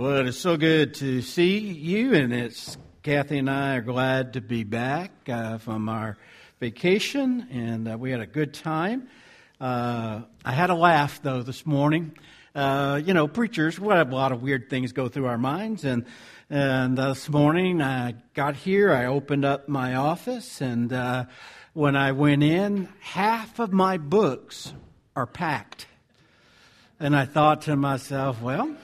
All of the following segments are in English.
Well, it is so good to see you, and it's Kathy and I are glad to be back uh, from our vacation, and uh, we had a good time. Uh, I had a laugh though this morning. Uh, you know, preachers, we have a lot of weird things go through our minds, and and this morning I got here, I opened up my office, and uh, when I went in, half of my books are packed, and I thought to myself, well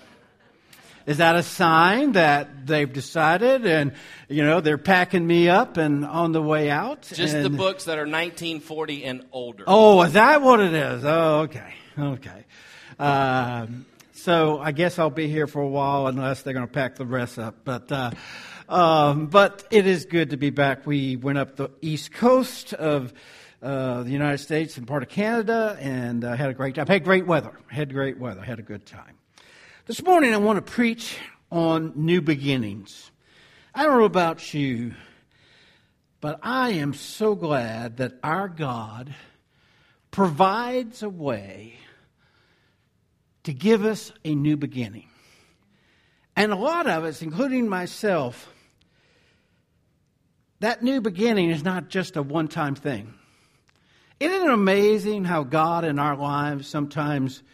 is that a sign that they've decided and, you know, they're packing me up and on the way out? Just and, the books that are 1940 and older. Oh, is that what it is? Oh, okay. Okay. Um, so I guess I'll be here for a while unless they're going to pack the rest up. But, uh, um, but it is good to be back. We went up the east coast of uh, the United States and part of Canada and uh, had a great time. Had great weather. Had great weather. Had a good time. This morning I want to preach on new beginnings. I don't know about you, but I am so glad that our God provides a way to give us a new beginning. And a lot of us, including myself, that new beginning is not just a one time thing. Isn't it amazing how God in our lives sometimes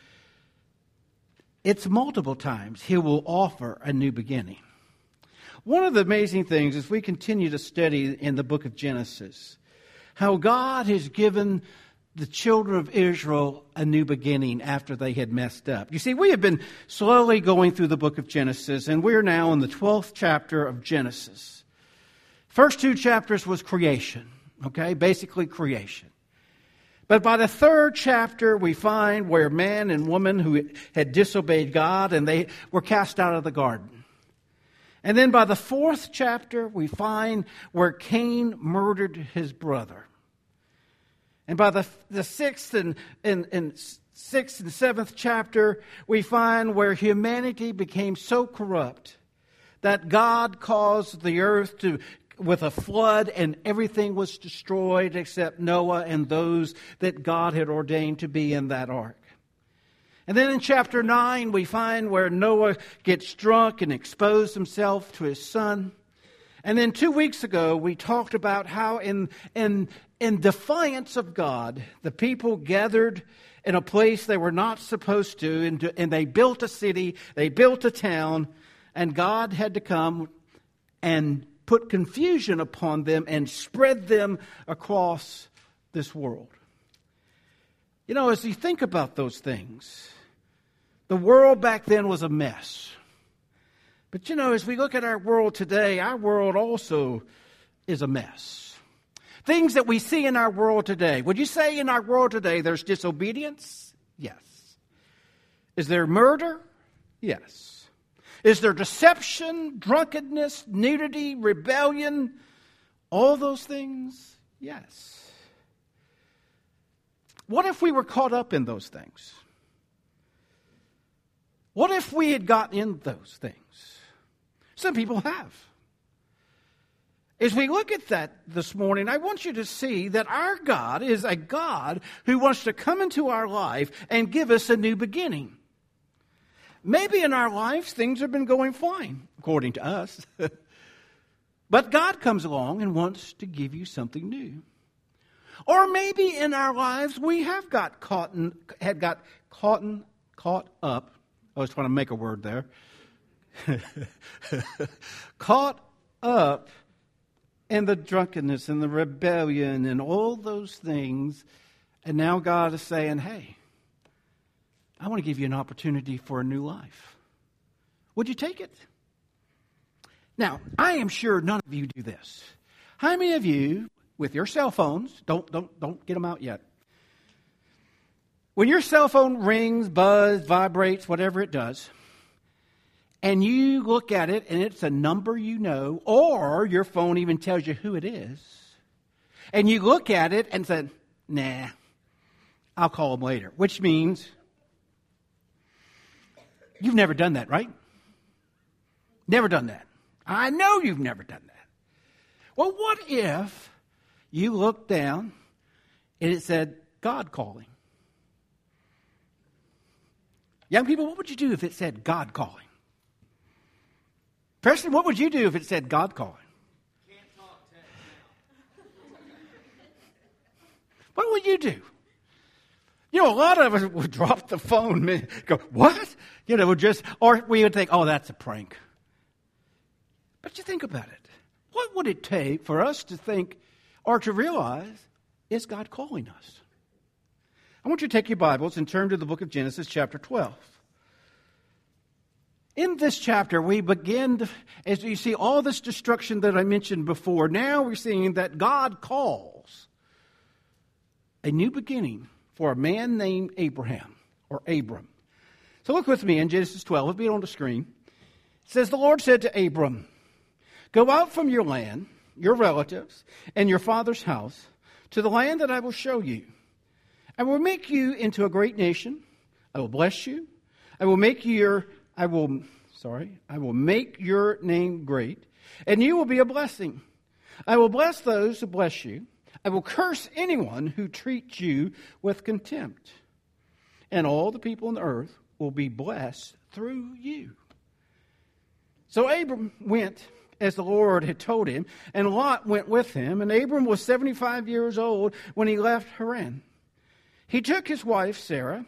it's multiple times he will offer a new beginning. One of the amazing things is we continue to study in the book of Genesis how God has given the children of Israel a new beginning after they had messed up. You see, we have been slowly going through the book of Genesis, and we're now in the 12th chapter of Genesis. First two chapters was creation, okay? Basically, creation. But by the third chapter, we find where man and woman who had disobeyed God and they were cast out of the garden. And then by the fourth chapter, we find where Cain murdered his brother. And by the, the sixth and, and, and sixth and seventh chapter, we find where humanity became so corrupt that God caused the earth to with a flood, and everything was destroyed except Noah and those that God had ordained to be in that ark. And then in chapter 9, we find where Noah gets drunk and exposed himself to his son. And then two weeks ago, we talked about how, in, in, in defiance of God, the people gathered in a place they were not supposed to, and, and they built a city, they built a town, and God had to come and put confusion upon them and spread them across this world. You know, as you think about those things, the world back then was a mess. But you know, as we look at our world today, our world also is a mess. Things that we see in our world today. Would you say in our world today there's disobedience? Yes. Is there murder? Yes. Is there deception, drunkenness, nudity, rebellion? All those things? Yes. What if we were caught up in those things? What if we had gotten in those things? Some people have. As we look at that this morning, I want you to see that our God is a God who wants to come into our life and give us a new beginning. Maybe in our lives things have been going fine, according to us. but God comes along and wants to give you something new. Or maybe in our lives we have got caught in, had got caught, in, caught up. I was trying to make a word there. caught up in the drunkenness and the rebellion and all those things. And now God is saying, hey, I want to give you an opportunity for a new life. Would you take it? Now, I am sure none of you do this. How many of you, with your cell phones, don't, don't, don't get them out yet. When your cell phone rings, buzz, vibrates, whatever it does, and you look at it and it's a number you know, or your phone even tells you who it is, and you look at it and say, nah, I'll call them later, which means You've never done that, right? Never done that. I know you've never done that. Well, what if you looked down and it said God calling? Young people, what would you do if it said God calling? Preston, what would you do if it said God calling? Can't talk to what would you do? Know, a lot of us would drop the phone and go, What? You know, just, or we would think, Oh, that's a prank. But you think about it. What would it take for us to think or to realize, is God calling us? I want you to take your Bibles and turn to the book of Genesis, chapter 12. In this chapter, we begin, as you see all this destruction that I mentioned before, now we're seeing that God calls a new beginning for a man named Abraham, or Abram. So look with me in Genesis 12, it'll be on the screen. It says, The Lord said to Abram, Go out from your land, your relatives, and your father's house to the land that I will show you. I will make you into a great nation. I will bless you. I will make your I will sorry, I will make your name great, and you will be a blessing. I will bless those who bless you. I will curse anyone who treats you with contempt. And all the people on the earth will be blessed through you. So Abram went as the Lord had told him, and Lot went with him. And Abram was 75 years old when he left Haran. He took his wife, Sarah,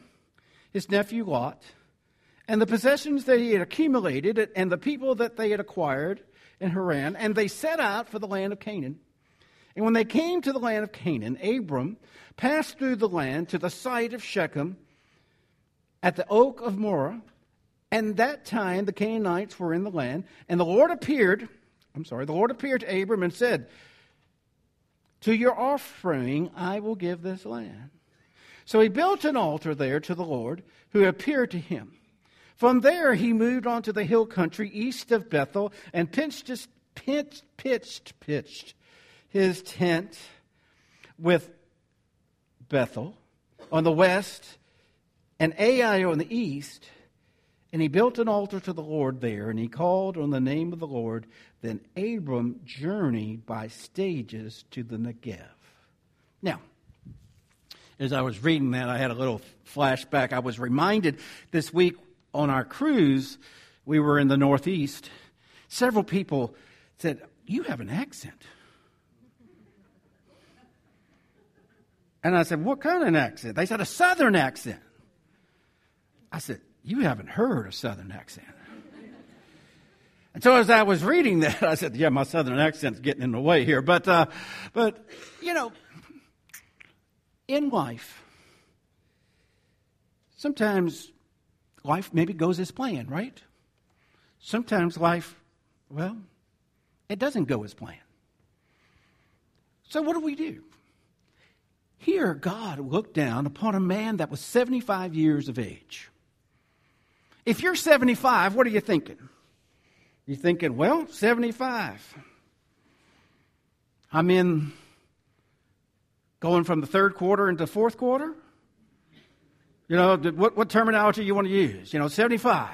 his nephew Lot, and the possessions that he had accumulated, and the people that they had acquired in Haran, and they set out for the land of Canaan. And when they came to the land of Canaan, Abram passed through the land to the site of Shechem at the oak of Moreh. And that time the Canaanites were in the land, and the Lord appeared I'm sorry, the Lord appeared to Abram and said, To your offspring I will give this land. So he built an altar there to the Lord who appeared to him. From there he moved on to the hill country east of Bethel and pitched, pitched, pitched, pitched his tent with Bethel on the west and Ai on the east. And he built an altar to the Lord there, and he called on the name of the Lord. Then Abram journeyed by stages to the Negev. Now, as I was reading that, I had a little flashback. I was reminded this week on our cruise, we were in the Northeast. Several people said, You have an accent. And I said, What kind of an accent? They said, A Southern accent. I said, you haven't heard a Southern accent. And so as I was reading that, I said, yeah, my Southern accent's getting in the way here. But, uh, but, you know, in life, sometimes life maybe goes as planned, right? Sometimes life, well, it doesn't go as planned. So what do we do? Here, God looked down upon a man that was 75 years of age. If you're 75, what are you thinking? You're thinking, well, 75. I'm in going from the third quarter into fourth quarter. You know, what, what terminology you want to use? You know, 75.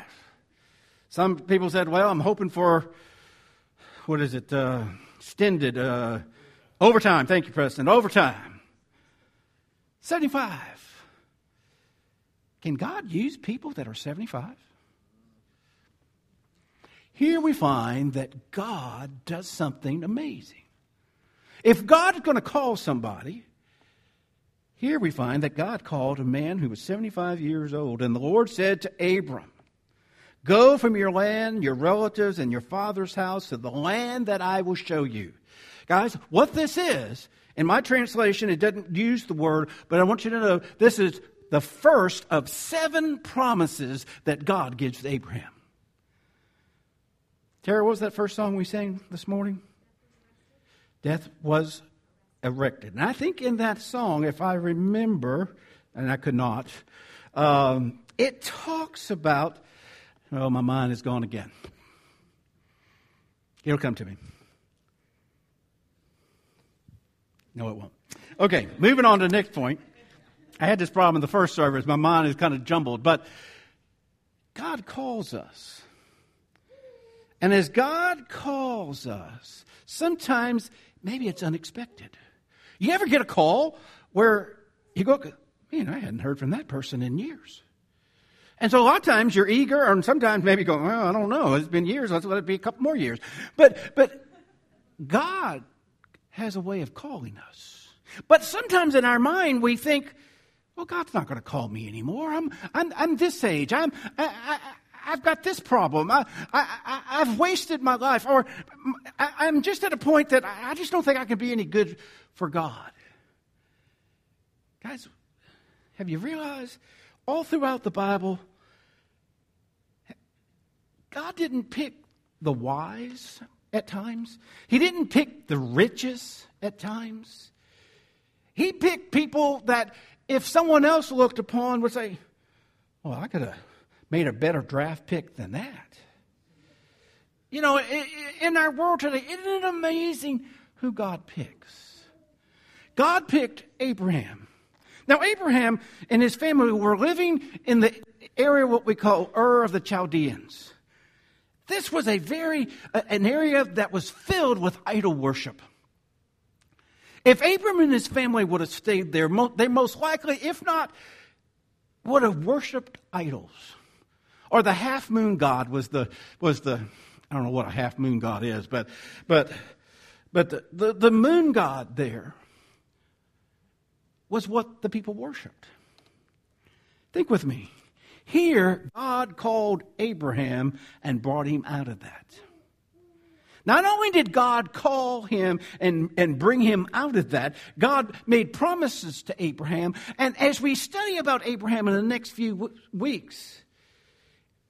Some people said, well, I'm hoping for, what is it, uh, extended uh, overtime. Thank you, Preston. Overtime. 75. Can God use people that are 75? Here we find that God does something amazing. If God is going to call somebody, here we find that God called a man who was 75 years old, and the Lord said to Abram, Go from your land, your relatives, and your father's house to the land that I will show you. Guys, what this is, in my translation, it doesn't use the word, but I want you to know this is the first of seven promises that God gives to Abraham. Tara, what was that first song we sang this morning? Death was arrested. And I think in that song, if I remember, and I could not, um, it talks about, oh, my mind is gone again. It'll come to me. No, it won't. Okay, moving on to the next point. I had this problem in the first service. My mind is kind of jumbled, but God calls us. And as God calls us, sometimes maybe it's unexpected. You ever get a call where you go, man, I hadn't heard from that person in years. And so a lot of times you're eager, and sometimes maybe go, well, I don't know. It's been years. Let's let it be a couple more years. But, but God has a way of calling us. But sometimes in our mind we think, well, God's not going to call me anymore. I'm, I'm, I'm this age. I'm, I, I, I've got this problem. I, I, have wasted my life. Or I, am just at a point that I just don't think I can be any good for God. Guys, have you realized all throughout the Bible, God didn't pick the wise at times, He didn't pick the richest at times. He picked people that if someone else looked upon would say, well, I could have made a better draft pick than that. You know, in our world today, isn't it amazing who God picks? God picked Abraham. Now, Abraham and his family were living in the area what we call Ur of the Chaldeans. This was a very an area that was filled with idol worship. If Abram and his family would have stayed there, they most likely, if not, would have worshipped idols. Or the half moon god was the was the I don't know what a half moon god is, but but but the, the, the moon god there was what the people worshipped. Think with me. Here, God called Abraham and brought him out of that. Not only did God call him and, and bring him out of that, God made promises to Abraham. And as we study about Abraham in the next few w- weeks,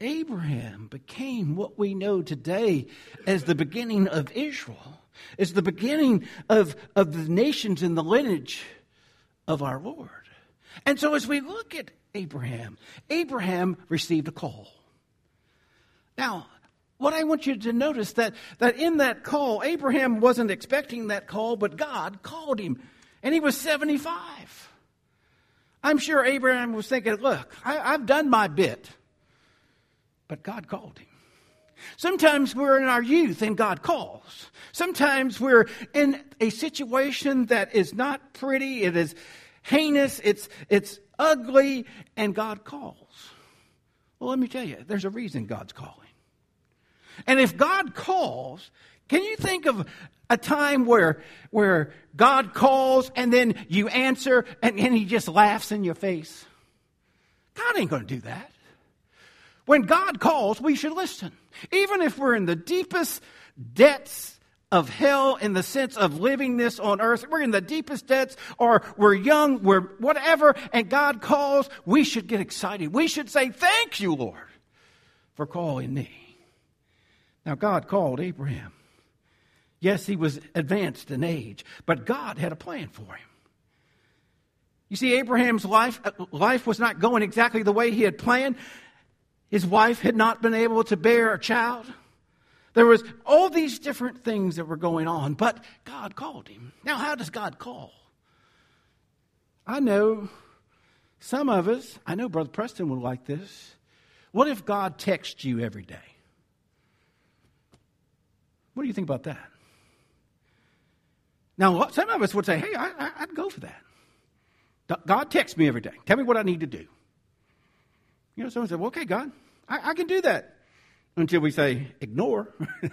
Abraham became what we know today as the beginning of Israel, as the beginning of, of the nations in the lineage of our Lord. And so as we look at Abraham, Abraham received a call. Now, what I want you to notice that, that in that call, Abraham wasn't expecting that call, but God called him. And he was 75. I'm sure Abraham was thinking, look, I, I've done my bit. But God called him. Sometimes we're in our youth and God calls. Sometimes we're in a situation that is not pretty, it is heinous, it's, it's ugly, and God calls. Well, let me tell you, there's a reason God's calling. And if God calls, can you think of a time where, where God calls and then you answer and, and he just laughs in your face? God ain't going to do that. When God calls, we should listen. Even if we're in the deepest debts of hell in the sense of living this on earth, we're in the deepest debts or we're young, we're whatever, and God calls, we should get excited. We should say, Thank you, Lord, for calling me. Now, God called Abraham. Yes, he was advanced in age, but God had a plan for him. You see, Abraham's life, uh, life was not going exactly the way he had planned. His wife had not been able to bear a child. There was all these different things that were going on, but God called him. Now, how does God call? I know some of us, I know Brother Preston would like this. What if God texts you every day? What do you think about that? Now, some of us would say, hey, I, would go for that. God texts me every day. Tell me what I need to do. You know, someone said, well, okay, God, I, I can do that. Until we say, ignore.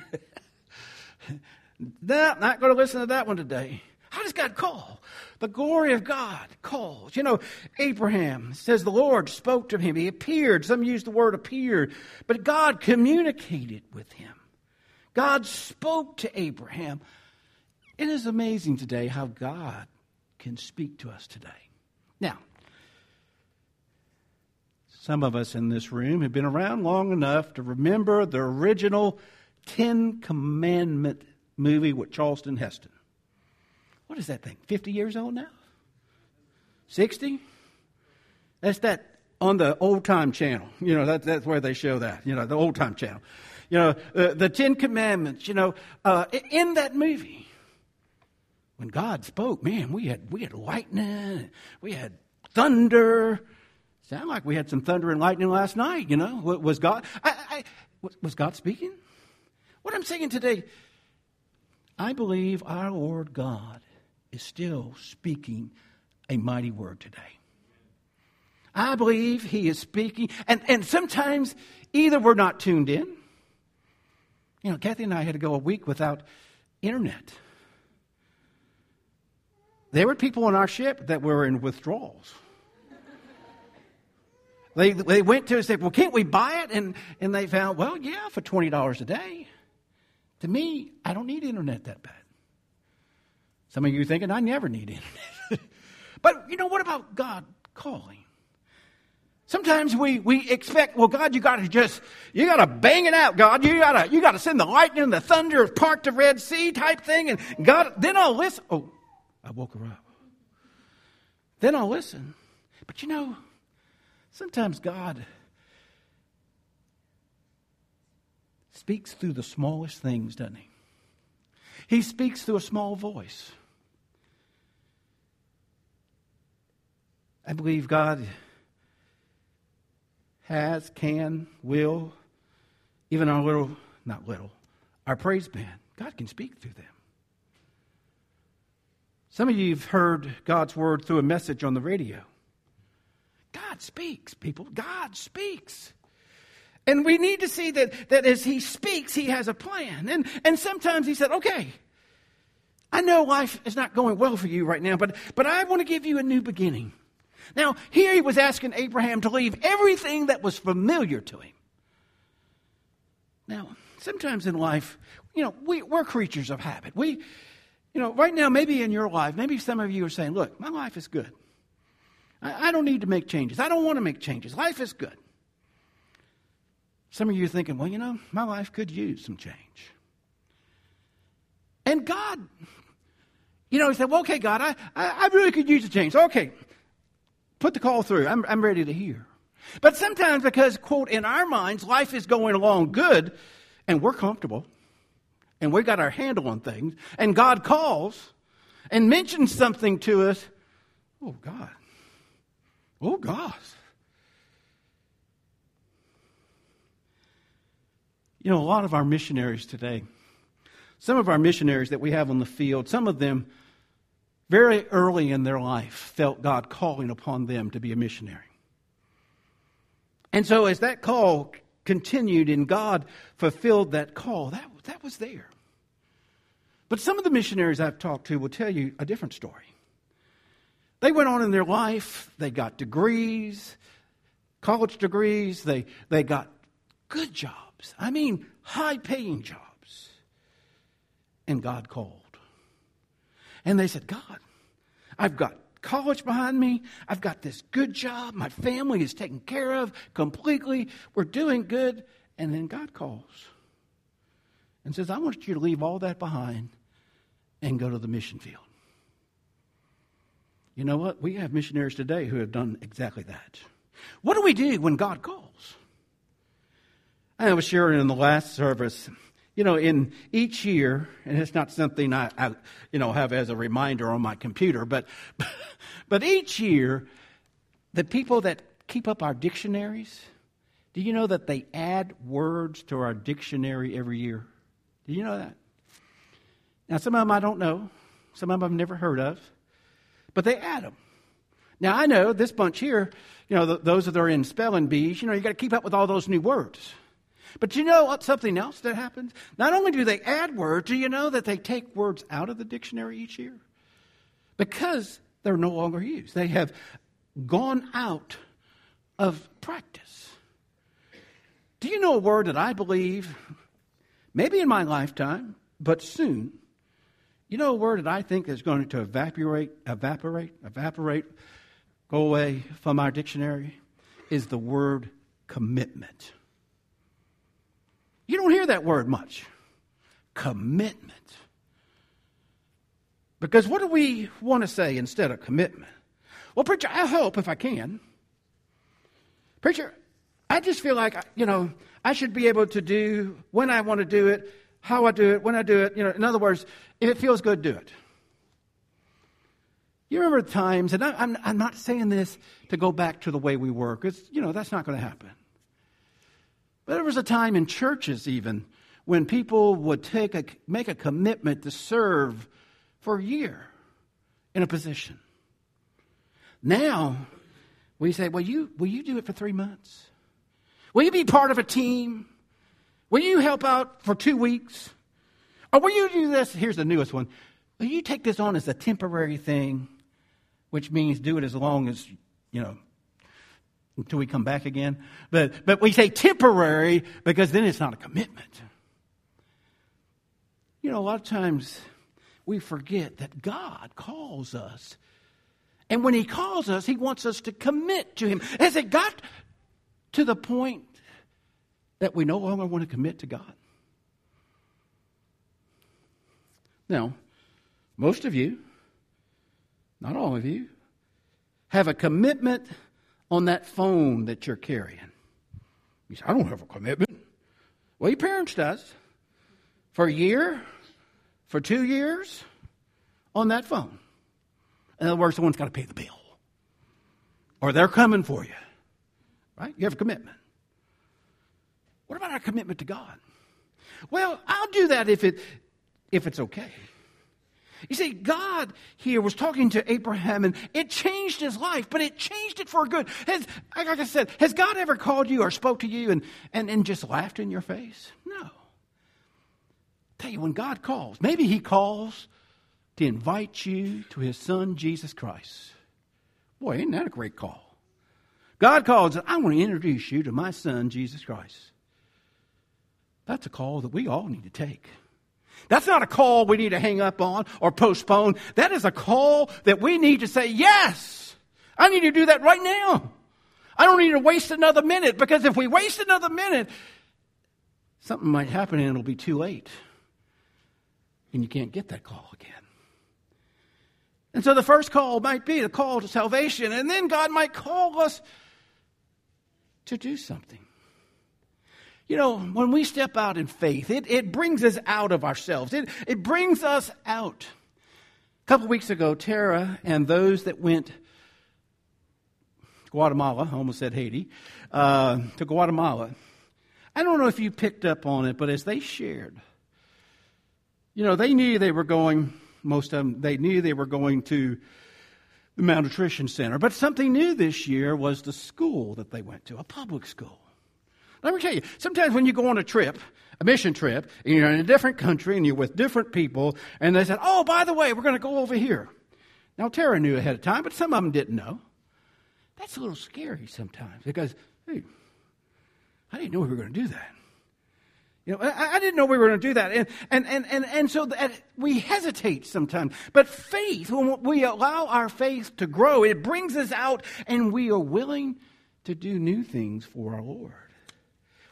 no, not going to listen to that one today. How does God call? The glory of God calls. You know, Abraham says the Lord spoke to him. He appeared. Some use the word appeared, but God communicated with him. God spoke to Abraham. It is amazing today how God can speak to us today. Now, some of us in this room have been around long enough to remember the original Ten Commandment movie with Charlton Heston. What is that thing? 50 years old now? 60? That's that on the old time channel. You know, that, that's where they show that, you know, the old time channel. You know, uh, the Ten Commandments, you know, uh, in that movie, when God spoke, man, we had, we had lightning, we had thunder. Sound like we had some thunder and lightning last night, you know. Was God, I, I, was God speaking? What I'm saying today, I believe our Lord God is still speaking a mighty word today. I believe He is speaking. And, and sometimes either we're not tuned in. You know, Kathy and I had to go a week without internet. There were people on our ship that were in withdrawals. They, they went to and said, Well, can't we buy it? And, and they found, Well, yeah, for $20 a day. To me, I don't need internet that bad. Some of you thinking, I never need internet. but you know, what about God calling? Sometimes we, we expect, well, God, you gotta just, you gotta bang it out, God. You gotta, you gotta send the lightning and the thunder, part the Red Sea type thing, and God, then I'll listen. Oh, I woke her up. Then I'll listen. But you know, sometimes God speaks through the smallest things, doesn't he? He speaks through a small voice. I believe God has, can, will, even our little, not little, our praise band. God can speak through them. Some of you have heard God's word through a message on the radio. God speaks, people. God speaks. And we need to see that, that as he speaks, he has a plan. And, and sometimes he said, okay, I know life is not going well for you right now, but, but I want to give you a new beginning. Now, here he was asking Abraham to leave everything that was familiar to him. Now, sometimes in life, you know, we, we're creatures of habit. We, you know, right now, maybe in your life, maybe some of you are saying, look, my life is good. I, I don't need to make changes. I don't want to make changes. Life is good. Some of you are thinking, well, you know, my life could use some change. And God, you know, he said, well, okay, God, I, I, I really could use a change. Okay, put the call through. I'm, I'm ready to hear. But sometimes because, quote, in our minds, life is going along good and we're comfortable and we got our handle on things and God calls and mentions something to us. Oh, God. Oh, God. You know, a lot of our missionaries today, some of our missionaries that we have on the field, some of them very early in their life felt God calling upon them to be a missionary. And so as that call continued and God fulfilled that call, that, that was there. But some of the missionaries I've talked to will tell you a different story. They went on in their life, they got degrees, college degrees, they, they got good jobs. I mean, high paying jobs. And God called. And they said, God, I've got college behind me. I've got this good job. My family is taken care of completely. We're doing good. And then God calls and says, I want you to leave all that behind and go to the mission field. You know what? We have missionaries today who have done exactly that. What do we do when God calls? I was sharing in the last service you know, in each year, and it's not something I, I, you know, have as a reminder on my computer, but, but each year, the people that keep up our dictionaries, do you know that they add words to our dictionary every year? Do you know that? Now, some of them I don't know, some of them I've never heard of, but they add them. Now, I know this bunch here, you know, those that are in spelling bees, you know, you got to keep up with all those new words. But you know what? Something else that happens? Not only do they add words, do you know that they take words out of the dictionary each year? Because they're no longer used. They have gone out of practice. Do you know a word that I believe, maybe in my lifetime, but soon, you know a word that I think is going to evaporate, evaporate, evaporate, go away from our dictionary? Is the word commitment. You don't hear that word much. Commitment. Because what do we want to say instead of commitment? Well, preacher, I hope if I can. Preacher, I just feel like, you know, I should be able to do when I want to do it, how I do it, when I do it. You know, in other words, if it feels good, do it. You remember times, and I, am I'm not saying this to go back to the way we were, because, you know, that's not going to happen. But there was a time in churches, even, when people would take a, make a commitment to serve for a year in a position. Now, we say, well, you, will you do it for three months? Will you be part of a team? Will you help out for two weeks? Or will you do this? Here's the newest one. Will you take this on as a temporary thing, which means do it as long as, you know, until we come back again? But, but we say temporary because then it's not a commitment. You know, a lot of times we forget that God calls us. And when He calls us, He wants us to commit to Him. Has it got to the point that we no longer want to commit to God? Now, most of you, not all of you, have a commitment on that phone that you're carrying. You say, I don't have a commitment. Well, your parents does. For a year, for two years, on that phone. In other words, someone's got to pay the bill. Or they're coming for you. Right? You have a commitment. What about our commitment to God? Well, I'll do that if it if it's okay. You see, God here was talking to Abraham and it changed his life, but it changed it for good. Has, like I said, has God ever called you or spoke to you and, and, and just laughed in your face? No. Tell you, when God calls, maybe he calls to invite you to his son, Jesus Christ. Boy, isn't that a great call? God calls, I want to introduce you to my son, Jesus Christ. That's a call that we all need to take. That's not a call we need to hang up on or postpone. That is a call that we need to say, yes, I need to do that right now. I don't need to waste another minute because if we waste another minute, something might happen and it'll be too late. And you can't get that call again. And so the first call might be the call to salvation, and then God might call us to do something. You know, when we step out in faith, it, it brings us out of ourselves. It, it brings us out. A couple weeks ago, Tara and those that went Guatemala, I almost said Haiti, uh, to Guatemala. I don't know if you picked up on it, but as they shared, you know, they knew they were going, most of them, they knew they were going to the malnutrition center. But something new this year was the school that they went to, a public school. Let me tell you, sometimes when you go on a trip, a mission trip, and you're in a different country and you're with different people, and they said, oh, by the way, we're going to go over here. Now, Tara knew ahead of time, but some of them didn't know. That's a little scary sometimes because, hey, I didn't know we were going to do that. You know, I, I, didn't know we were going to do that. And, and, and, and, and so that we hesitate sometimes. But faith, when we allow our faith to grow, it brings us out and we are willing to do new things for our Lord.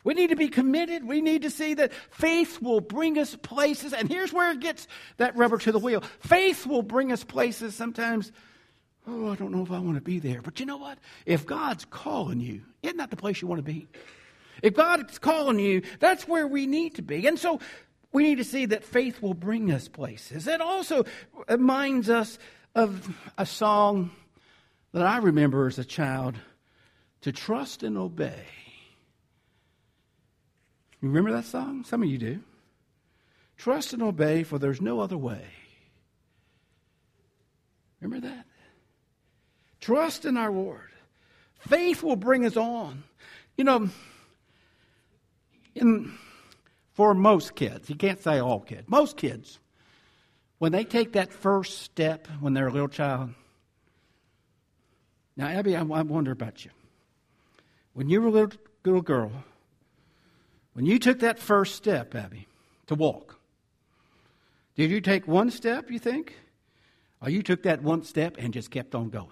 We need to be committed. We need to see that faith will bring us places. And here's where it gets that rubber to the wheel. Faith will bring us places sometimes. Oh, I don't know if I want to be there. But you know what? If God's calling you, isn't that the place you want to be? If God's calling you, that's where we need to be. And so we need to see that faith will bring us places. It also reminds us of a song that I remember as a child to trust and obey. You remember that song? Some of you do. Trust and obey, for there's no other way. Remember that? Trust in our Lord. Faith will bring us on. You know, in, for most kids, you can't say all kids, most kids, when they take that first step when they're a little child. Now, Abby, I, I wonder about you. When you were a little, little girl, when you took that first step, Abby, to walk, did you take one step, you think? Or you took that one step and just kept on going?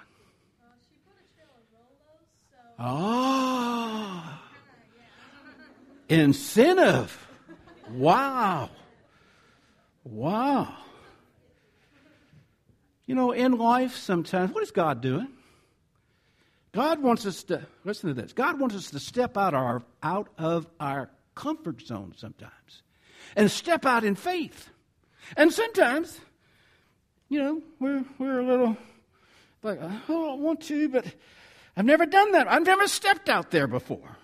Ah, oh, incentive. Wow. Wow. You know, in life, sometimes, what is God doing? God wants us to, listen to this, God wants us to step out, our, out of our comfort zone sometimes and step out in faith. And sometimes, you know, we're, we're a little like, oh, I want to, but I've never done that. I've never stepped out there before.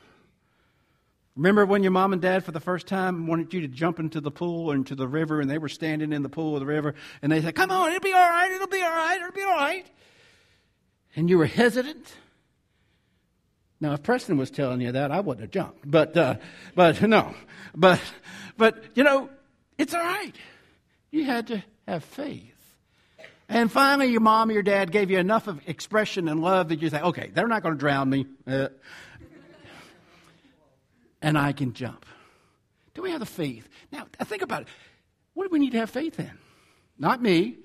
Remember when your mom and dad, for the first time, wanted you to jump into the pool or into the river, and they were standing in the pool of the river, and they said, Come on, it'll be all right, it'll be all right, it'll be all right. And you were hesitant. Now, if Preston was telling you that, I wouldn't have jumped. But, uh, but no. But, but, you know, it's all right. You had to have faith. And finally, your mom or your dad gave you enough of expression and love that you say, okay, they're not going to drown me. Uh, and I can jump. Do we have the faith? Now, think about it. What do we need to have faith in? Not me.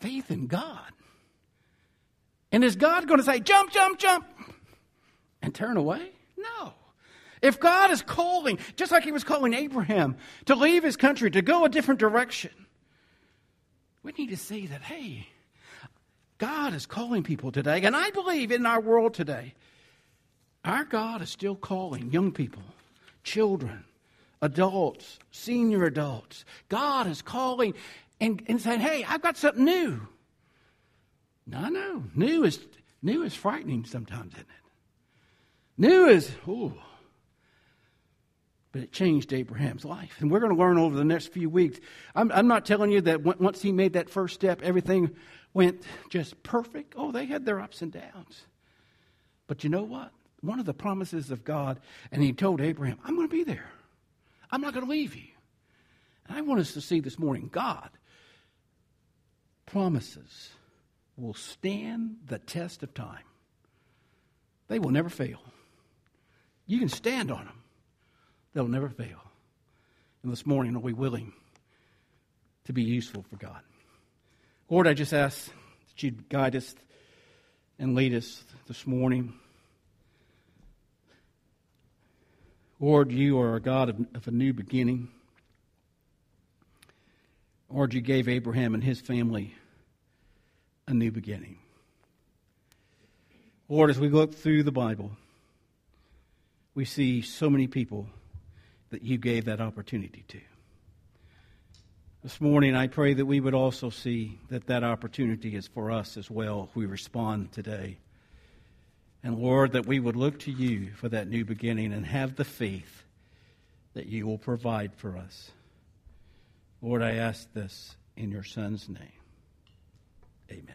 Faith in God. And is God going to say, jump, jump, jump, and turn away? No. If God is calling, just like he was calling Abraham to leave his country, to go a different direction, we need to see that, hey, God is calling people today. And I believe in our world today, our God is still calling young people, children, adults, senior adults. God is calling and, and saying, hey, I've got something new. No, no. New is, new is frightening sometimes, isn't it? New is, ooh. But it changed Abraham's life. And we're going to learn over the next few weeks. I'm, I'm not telling you that once he made that first step, everything went just perfect. Oh, they had their ups and downs. But you know what? One of the promises of God, and he told Abraham, I'm going to be there. I'm not going to leave you. And I want us to see this morning God promises will stand the test of time. They will never fail. You can stand on them They'll never fail. And this morning, are we willing to be useful for God? Lord, I just ask that you'd guide us and lead us this morning. Lord, you are a God of, of a new beginning. Lord, you gave Abraham and his family a new beginning. Lord, as we look through the Bible, we see so many people that you gave that opportunity to. This morning, I pray that we would also see that that opportunity is for us as well we respond today. And Lord, that we would look to you for that new beginning and have the faith that you will provide for us. Lord, I ask this in your Son's name. Amen.